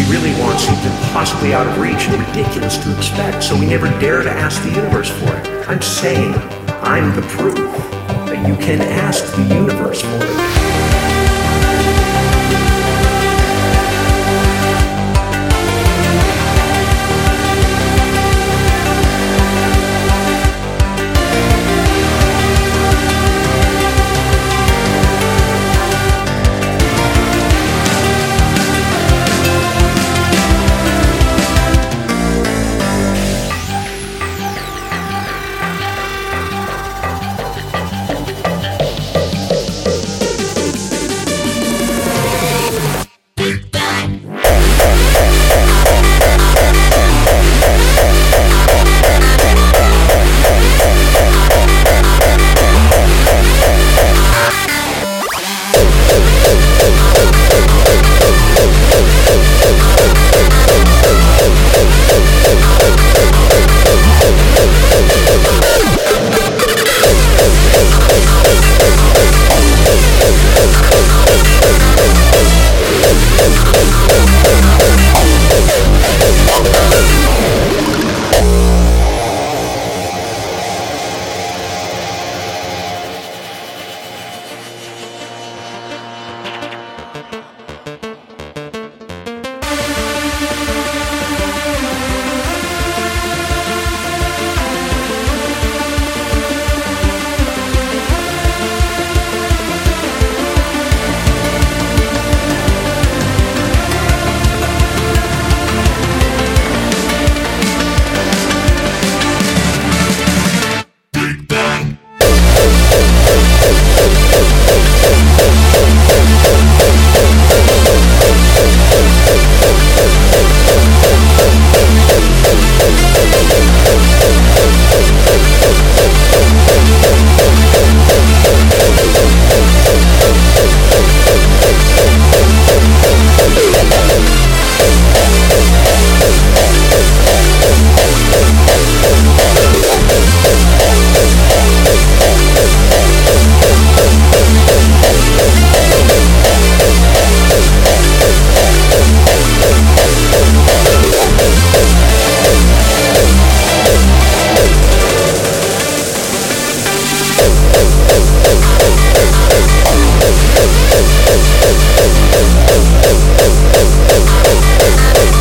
We really want seems impossibly out of reach and ridiculous to expect, so we never dare to ask the universe for it. I'm saying I'm the proof that you can ask the universe for it. Thank you.